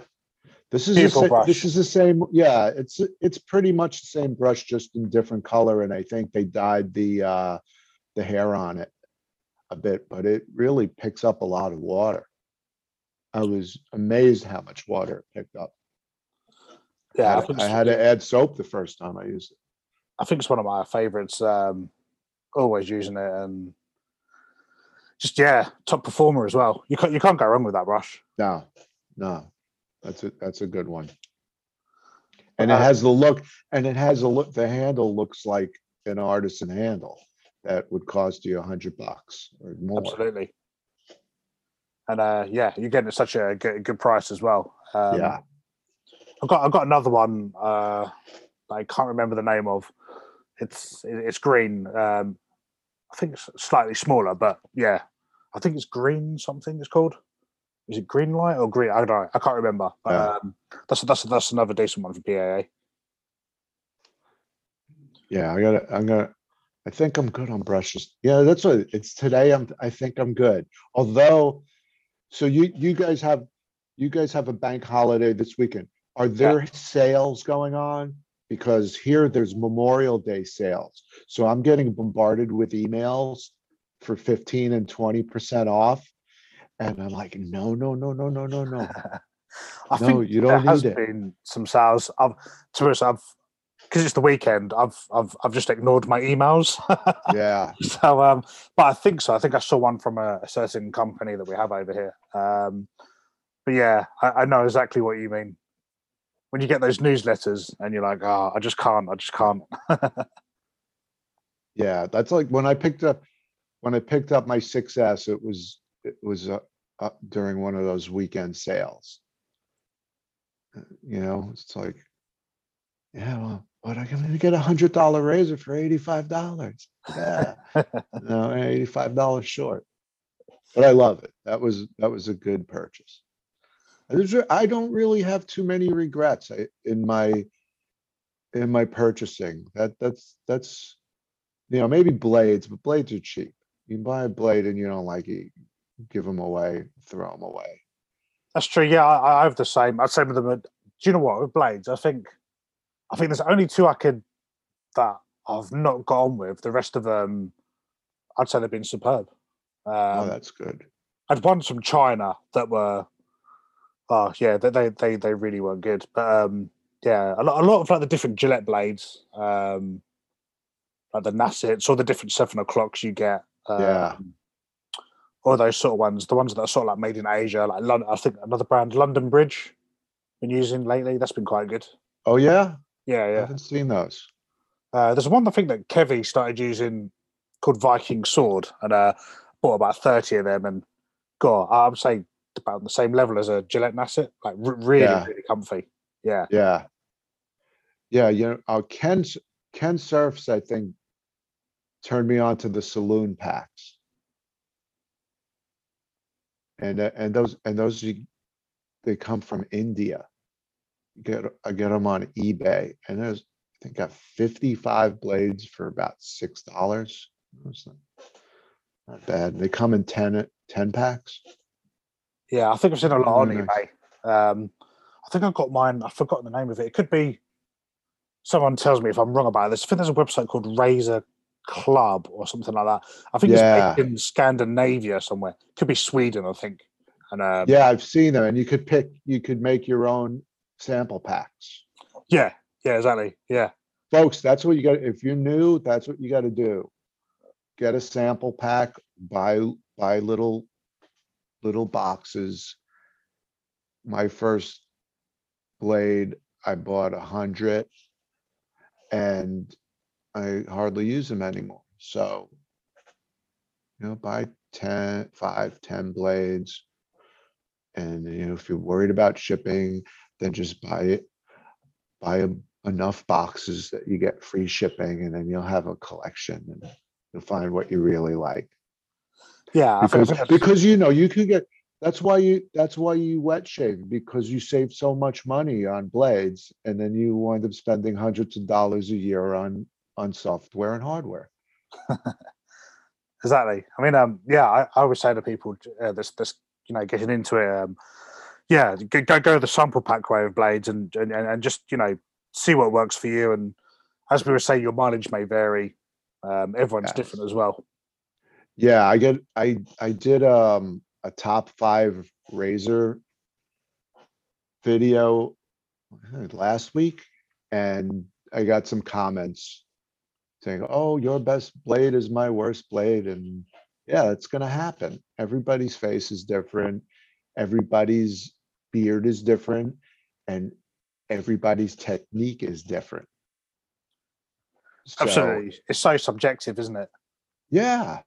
This is, the Beautiful sa- brush. this is the same, yeah, it's, it's pretty much the same brush, just in different color, and I think they dyed the, uh, the hair on it a bit, but it really picks up a lot of water. I was amazed how much water it picked up. Yeah, I had- I had to add soap the first time I used it. I think it's one of my favorites. Um, always using it, and just yeah, top performer as well. You can't you can't go wrong with that brush. No, no, that's a, that's a good one. And it Uh, has the look, and it has a look, the handle looks like an artisan handle that would cost you a hundred bucks or more. Absolutely. And uh, yeah, you're getting it such a good, good price as well. Um, Yeah, I've got I've got another one. Uh, I can't remember the name of. It's it's green. Um, I think it's slightly smaller, but yeah, I think it's green something. It's called. Is it green light or green? I don't know. I can't remember. Yeah. um, that's that's that's another decent one for PAA. yeah, I gotta, I'm gonna, I think I'm good on brushes. Yeah, that's what, it's today, I'm, I think I'm good. Although, so you, you guys have, you guys have a bank holiday this weekend. Are there sales going on? Because here there's Memorial Day sales. So I'm getting bombarded with emails for fifteen and twenty percent off. And I'm like, no, no, no, no, no, no, no. I No, think you there don't has need it. been some sales. I've to be honest, I've because it's the weekend, I've I've I've just ignored my emails. Yeah, so, um, but I think so. I think I saw one from a, a certain company that we have over here. Um, but yeah, I, I know exactly what you mean. When you get those newsletters and you're like, oh, I just can't, I just can't. yeah, that's like when I picked up, when I picked up my 6S, it was, it was uh, uh, during one of those weekend sales. Uh, You know, it's like, yeah, well, but I can get a hundred dollar razor for eighty-five dollars. Yeah, no, eighty-five dollars short. But I love it. That was, that was a good purchase. I don't really have too many regrets I- in my, in my purchasing. That, that's, that's, you know, maybe blades, but blades are cheap. You buy a blade and you don't like it, give them away, throw them away. That's true. Yeah, I, I have the same. I'd say with them. Do you know what with blades? I think, I think there's only two I could that I've not got on with. The rest of them, I'd say they've been superb. Oh, Um, that's good. I'd ones from China that were, oh yeah, they they they, really weren't good. But um, yeah, a lot a lot of like the different Gillette blades, um, like the Nacets or the different seven o'clocks you get. Um, Yeah. Or those sort of ones, the ones that are sort of like made in Asia, like London. I think another brand, London Bridge, been using lately. That's been quite good. Oh, yeah? Yeah, yeah. I haven't seen those. Uh, there's one I think that Kevy started using called Viking Sword, and uh, bought about thirty of them, and God, I would say about the same level as a Gillette Nacet, like r- really, Yeah. really comfy. Yeah, Yeah. Yeah, you know, uh, Ken, Ken Surfs, I think, turned me on to the saloon packs. And, uh, and those, and those, you- they come from India. You Get, I get them on eBay and there's, I think got fifty-five blades for about six dollars. Not bad. They come in 10 10 packs. yeah. I think I've seen a lot on Really eBay. Um, I think I've got mine. I've forgotten the name of it. It could be. Someone tells me if I'm wrong about this. I think there's a website called Razor Club or something like that. I think Yeah. it's in Scandinavia somewhere. Could be Sweden, I think. And um, Yeah, I've seen them and you could pick, you could make your own sample packs. yeah, yeah, exactly. Yeah, Folks, that's what you got, if you're new, that's what you gotta do. Get a sample pack, buy, buy little, little boxes. My first blade, I bought a hundred. And I hardly use them anymore, so. You know, buy 10, 5, 10 blades. And you know, if you're worried about shipping, then just buy it. Buy a- enough boxes that you get free shipping and then you'll have a collection and you'll find what you really like. yeah. I think, I Because, because you know, you can get, that's why you, that's why you wet shave, because you save so much money on blades. And then you wind up spending hundreds of dollars a year on, on software and hardware. Exactly. I mean, um, yeah, I, I always say to people uh, this, this, you know, getting into it, um, yeah, go, go go the sample pack way of blades and, and and just you know see what works for you. And as we were saying, your mileage may vary. Um, everyone's Yes. different as well. Yeah, I get, I, I did, um, a top five razor video last week and I got some comments saying, oh, your best blade is my worst blade. And yeah, it's gonna happen. Everybody's face is different. Everybody's beard is different and everybody's technique is different. So- Absolutely, it's so subjective, isn't it? yeah,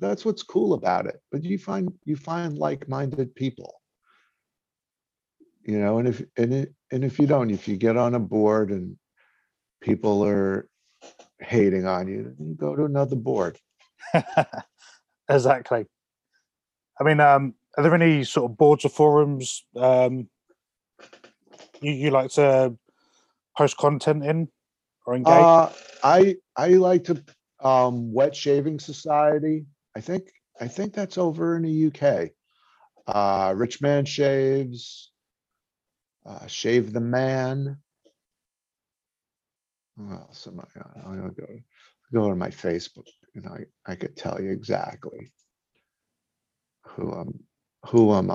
that's what's cool about it. But you find you find like-minded people. You know, and if and it, and if you don't, if you get on a board and people are hating on you, you go to another board. exactly. I mean, um, are there any sort of boards or forums um, you, you like to post content in or engage? Uh, I I like to um Wet Shaving Society. I think I think that's over in the UK. Uh, Rich Man Shaves. Uh, Shave the Man well, so my, I'll go, go on my Facebook and I, I could tell you exactly who I'm, who I'm,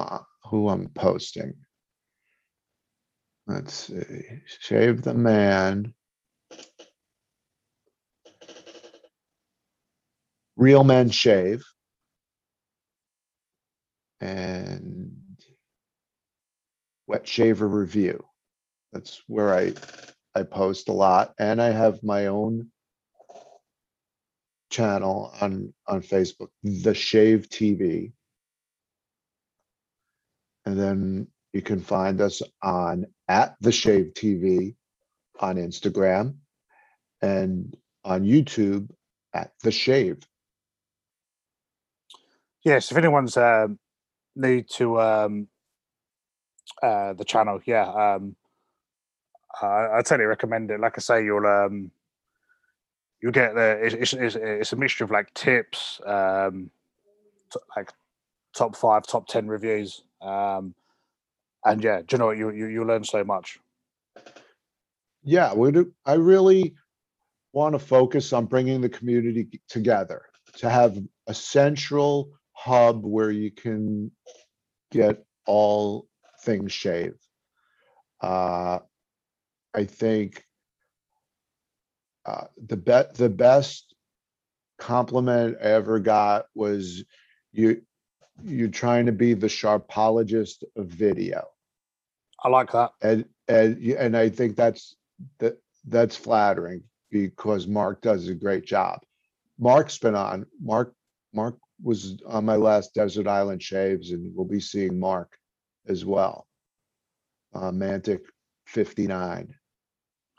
who I'm posting. Let's see, shave the man. Real men shave. And wet shaver review. That's where I I post a lot and I have my own channel on, on Facebook, The Shave TV. And then you can find us on at The Shave TV on Instagram and on YouTube at The Shave. Yes, if anyone's um, new to um, uh, the channel, yeah, um, I, I totally recommend it. Like I say, you'll um, you'll get the it's, it's, it's, a mixture of like tips, um, t- like top five, top ten reviews, um, and yeah, do you know what you you you learn so much. Yeah, we do, I really want to focus on bringing the community together to have a central hub where you can get all things shave. Uh, I think uh, the bet, the best compliment I ever got was you, you're trying to be the sharpologist of video. I like that. And, and, and I think that's, that, that's flattering because Mark does a great job. Mark's been on, Mark, Mark was on my last Desert Island Shaves and we'll be seeing Mark as well. Uh, Mantic fifty-nine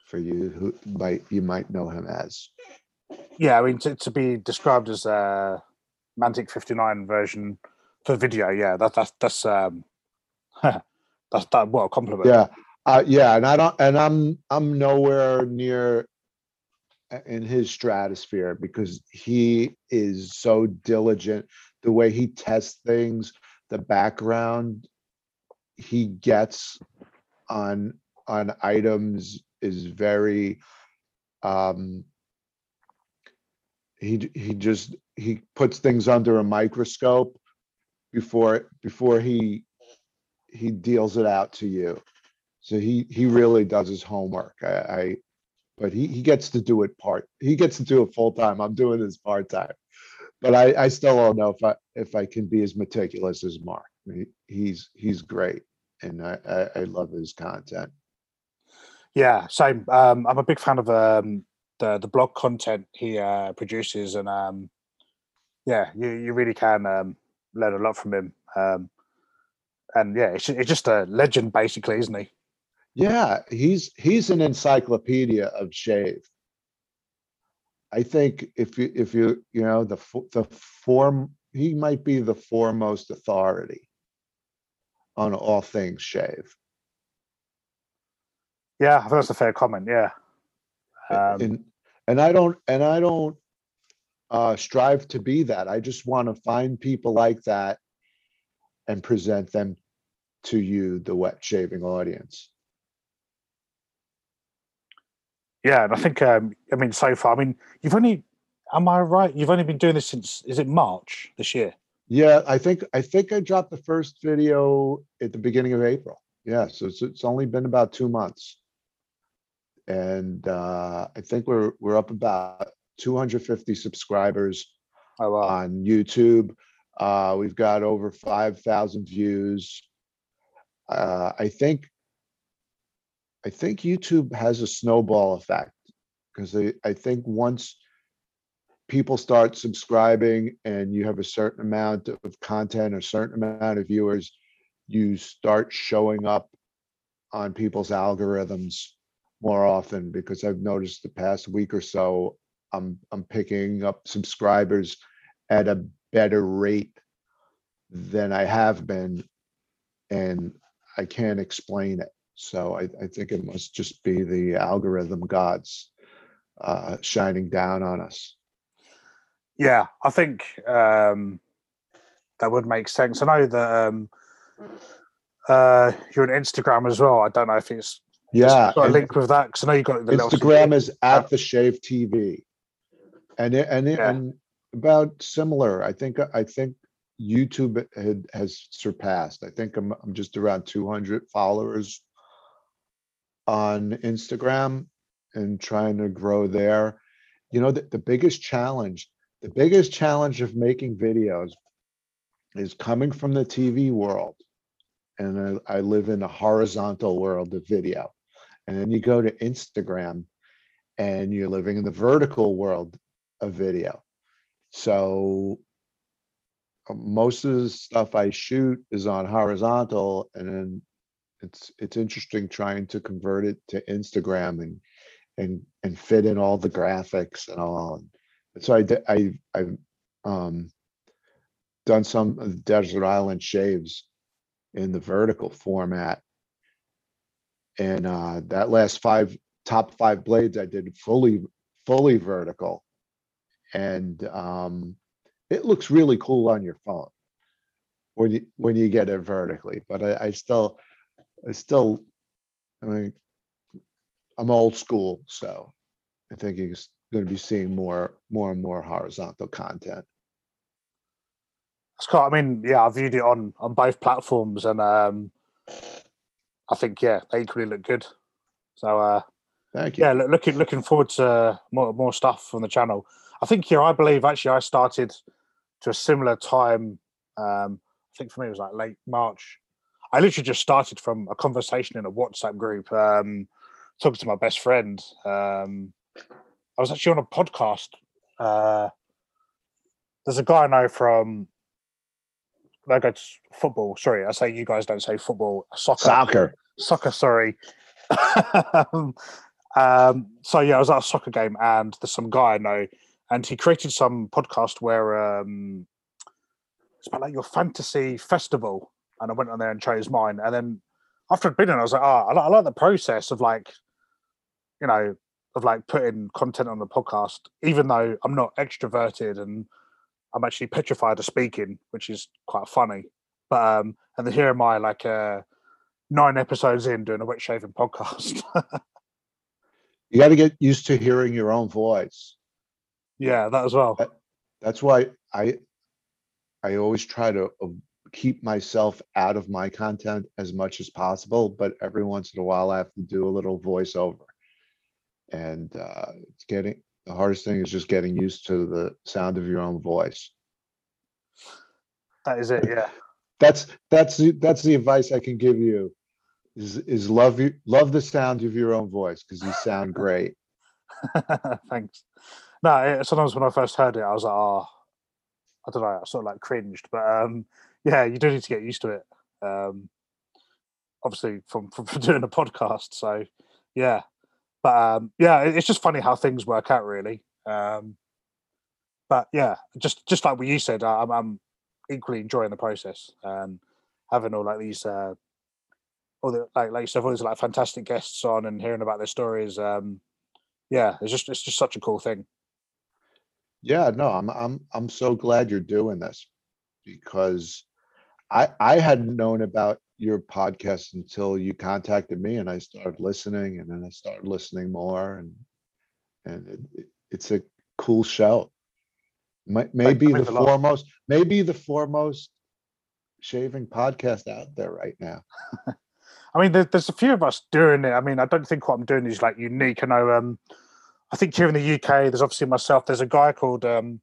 for you who might, you might know him as. Yeah, I mean to, to be described as a Mantic fifty nine version for video, yeah, that that's that's um, that's that what a compliment. Yeah, uh, yeah, and I don't, and I'm, I'm nowhere near uh, in his stratosphere because he is so diligent. The way he tests things, the background he gets on, on items is very, um, he, he just, he puts things under a microscope before, before he, he deals it out to you. So he, he really does his homework. I, I, but he, he gets to do it part, he gets to do it full time. I'm doing this part time. But I, I still don't know if I, if I can be as meticulous as Mark. He, he's, he's great and I, I, I love his content. Yeah, same. Um, I'm a big fan of um, the the blog content he uh, produces, and um, yeah, you you really can um, learn a lot from him. Um, and yeah, it's, it's just a legend, basically, isn't he? Yeah, he's, he's an encyclopedia of shave. I think if you, if you, you know, the, the form, he might be the foremost authority on all things shave. Yeah, I think that's a fair comment. Yeah, um, And, and I don't, and I don't uh, strive to be that. I just want to find people like that and present them to you, the wet shaving audience. yeah, and I think um, I mean so far. I mean, you've only, am I right? You've only been doing this since is it March this year? Yeah, I think, I think I dropped the first video at the beginning of April. Yeah, so it's, it's only been about two months. And uh, I think we're, we're up about two hundred fifty subscribers Oh wow. on YouTube. Uh, we've got over five thousand views. Uh, I think, I think YouTube has a snowball effect because I, I think once people start subscribing and you have a certain amount of content, a certain amount of viewers, you start showing up on people's algorithms more often because I've noticed the past week or so, I'm, I'm picking up subscribers at a better rate than I have been. And I can't explain it. So I, I think it must just be the algorithm gods uh, shining down on us. Yeah, I think um, that would make sense. I know that um, uh, you're on Instagram as well. I don't know if it's Yeah. a link with that because I know you got the Instagram is at the shave TV. And it, and it, Yeah. and about similar, I think, I think YouTube had, has surpassed. I think I'm, I'm just around two hundred followers on Instagram and trying to grow there. You know, the, the biggest challenge the biggest challenge of making videos is coming from the TV world. And I, I live in a horizontal world of video. And then you go to Instagram and you're living in the vertical world of video. So uh, most of the stuff I shoot is on horizontal and then it's, it's interesting trying to convert it to Instagram and, and, and fit in all the graphics and all. And So I I I've um, done some desert island shaves in the vertical format. And, uh, that last five, top five blades I did fully, fully vertical. And, um, it looks really cool on your phone when you, when you get it vertically, but I, I still, I still, I mean, I'm old school, so I think you're gonna be seeing more, more and more horizontal content. Scott, I mean, yeah, I viewed it on on both platforms, and um, I think yeah, they equally look good. So uh, Thank you. yeah, look, looking looking forward to more more stuff from the channel. I think here, I believe actually, I started to a similar time. Um, I think for me it was like late March. I literally just started from a conversation in a WhatsApp group, um, talking to my best friend. Um, I was actually on a podcast. Uh, there's a guy I know from. I go to football. Sorry, I say you guys don't say football. Soccer Soccer. soccer sorry um, so yeah i was at a soccer game and there's some guy i know and he created some podcast where um it's about like your fantasy festival and i went on there and chose mine and then after i'd been in i was like oh i like, I like the process of like you know of like putting content on the podcast even though i'm not extroverted and i'm actually petrified of speaking which is quite funny but um and then here am i like uh nine episodes in doing a wet shaving podcast. You gotta get used to hearing your own voice. yeah, that as well. Uh, That's why I, I always try to uh, keep myself out of my content as much as possible, but every once in a while I have to do a little voiceover. And, uh, it's getting, the hardest thing is just getting used to the sound of your own voice. That is it. Yeah. That's, that's, the that's the advice I can give you. Is, is love you, love the sound of your own voice, because you sound great. Thanks. No, it, sometimes when I first heard it, I was like, oh, I don't know, I sort of like cringed. But um, yeah, you do need to get used to it. Um, obviously, from, from from doing a podcast. So yeah, but um, yeah, it's just funny how things work out, really. Um, but yeah, just just like what you said, I'm, I'm equally enjoying the process and having all like these. Uh, all the like like said, all these like fantastic guests on and hearing about their stories. Um, yeah, it's just it's just such a cool thing. Yeah, no, I'm, I'm, I'm so glad you're doing this because I, I hadn't known about your podcast until you contacted me and I started listening and then I started listening more and, and it, it- it's a cool show. Maybe the means a lot. foremost, maybe the foremost shaving podcast out there right now. I mean, there, there's a few of us doing it. I mean, I don't think what I'm doing is like unique. I know. Um, I think here in the UK, there's obviously myself. There's a guy called. Um,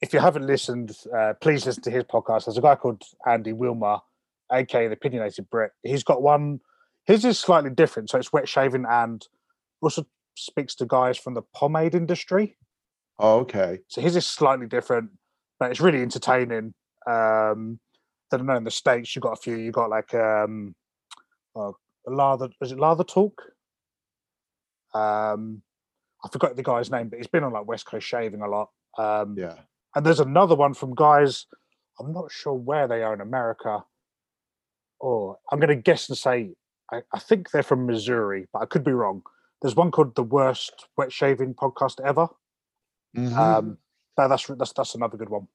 if you haven't listened, uh, please listen to his podcast. There's a guy called Andy Wilmer, aka the Opinionated Brit. He's got one. His is slightly different, so it's wet shaving and also speaks to guys from the pomade industry. Oh, Okay, So his is slightly different, but it's really entertaining. Um, I don't know in the states you've got a few. You got like um, uh, Lather. Is it Lather Talk? Um, I forgot the guy's name, but he's been on like West Coast Shaving a lot. Um, yeah. And there's another one from guys. I'm not sure where they are in America. Or I'm going to guess and say I, I think they're from Missouri, but I could be wrong. There's one called the Worst Wet Shaving Podcast Ever. Mhm. Um, that, that's that's that's another good one.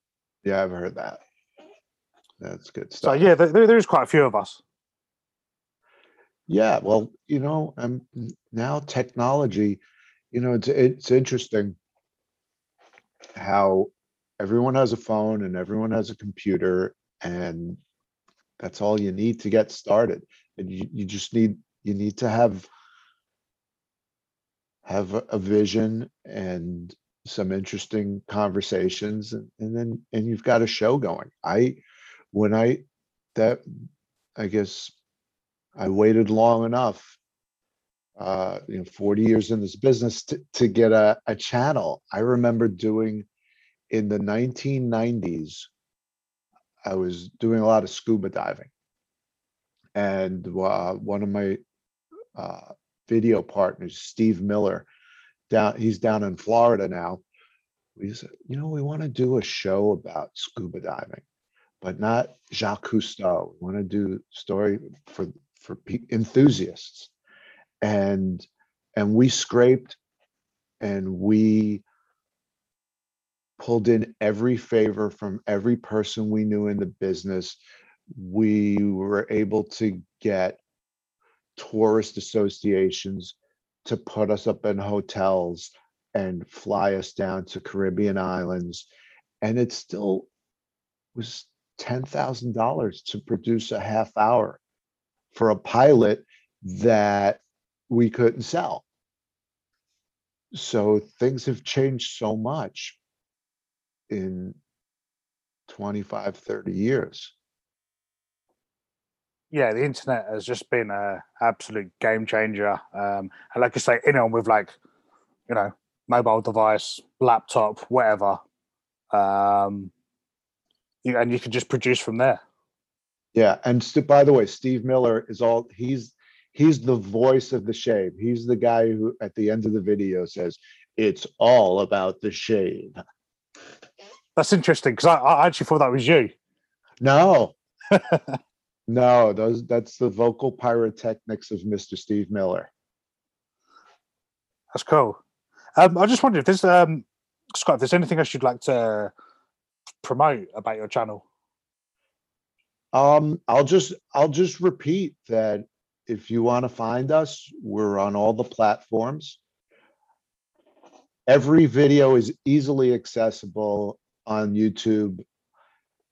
Yeah, I've heard that. That's good stuff. So yeah, there, there- there's quite a few of us. Yeah, well, you know, um, now technology, you know, it's it's interesting how everyone has a phone and everyone has a computer and that's all you need to get started. And you, you just need you need to have have a, vision and some interesting conversations and, and then, and you've got a show going. I, when I, that, I guess I waited long enough. Uh, you know, forty years in this business to, to get a, a channel. I remember doing in the nineteen nineties. I was doing a lot of scuba diving. And, uh, one of my, uh, video partners, Steve Miller, down, he's down in Florida now. We said, you know, we want to do a show about scuba diving, but not Jacques Cousteau. We want to do story for for enthusiasts. And and we scraped and we pulled in every favor from every person we knew in the business. We were able to get tourist associations to put us up in hotels and fly us down to Caribbean islands. And it still was ten thousand dollars to produce a half hour for a pilot that we couldn't sell. So things have changed so much in 25, 30 years. yeah, the internet has just been a absolute game changer. Um, and like I say, anyone with like, you know, mobile device, laptop, whatever, um, you, and you can just produce from there. Yeah, and st- by the way, Steve Miller is all he's he's the voice of the shave. He's the guy who at the end of the video says, "It's all about the shave." That's interesting because I, I actually thought that was you. No. no, those that's the vocal pyrotechnics of Mr. Steve Miller. That's cool. Um, I just wondered if there's um, Scott, if there's anything else you'd like to promote about your channel. Um, I'll just I'll just repeat that if you want to find us, we're on all the platforms. Every video is easily accessible on YouTube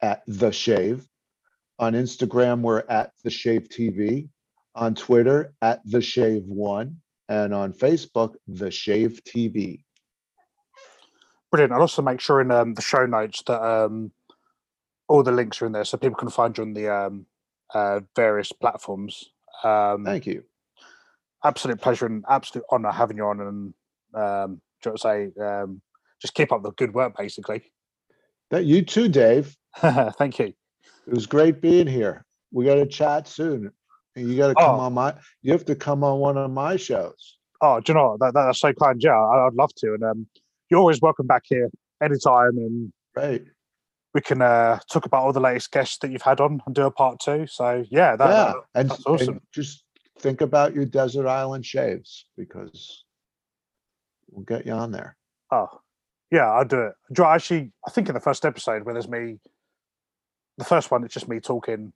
at The Shave. On Instagram, we're at The Shave TV. On Twitter, at The Shave One. And on Facebook, The Shave TV. Brilliant. I'll also make sure in um, the show notes that um, all the links are in there so people can find you on the um, uh, various platforms. Um, Thank you. absolute pleasure and absolute honor having you on and um, do you want say um, just keep up the good work basically. That you too, Dave. Thank you. It was great being here. We got to chat soon. And you got to come Oh. on my, you have to come on one of my shows. Oh, do you know that, that's so kind. Yeah, I, I'd love to. And um, you're always welcome back here anytime, and Right. we can uh, talk about all the latest guests that you've had on and do a part two. So yeah, that, Yeah. that- And, that's awesome. and just think about your desert island shaves because we'll get you on there. oh, yeah, I'll do it. Do know, actually, I think in the first episode where there's me, the first one, it's just me talking.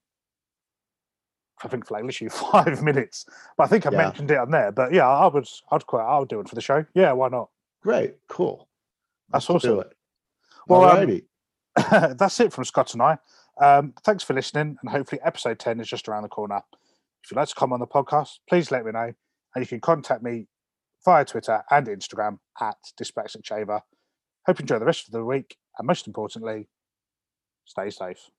I think for like literally five minutes, but I think I Yeah. mentioned it on there. But yeah, I would, I'd quite, I'll do it for the show. Yeah, why not? Great. Cool. That's Let's do awesome. it. Well, um, that's it from Scott and I. Um, thanks for listening, and hopefully, episode 10 is just around the corner. If you'd like to come on the podcast, please let me know. And you can contact me via Twitter and Instagram at Dyspraxic Shaver. Hope you enjoy the rest of the week, and most importantly, stay safe.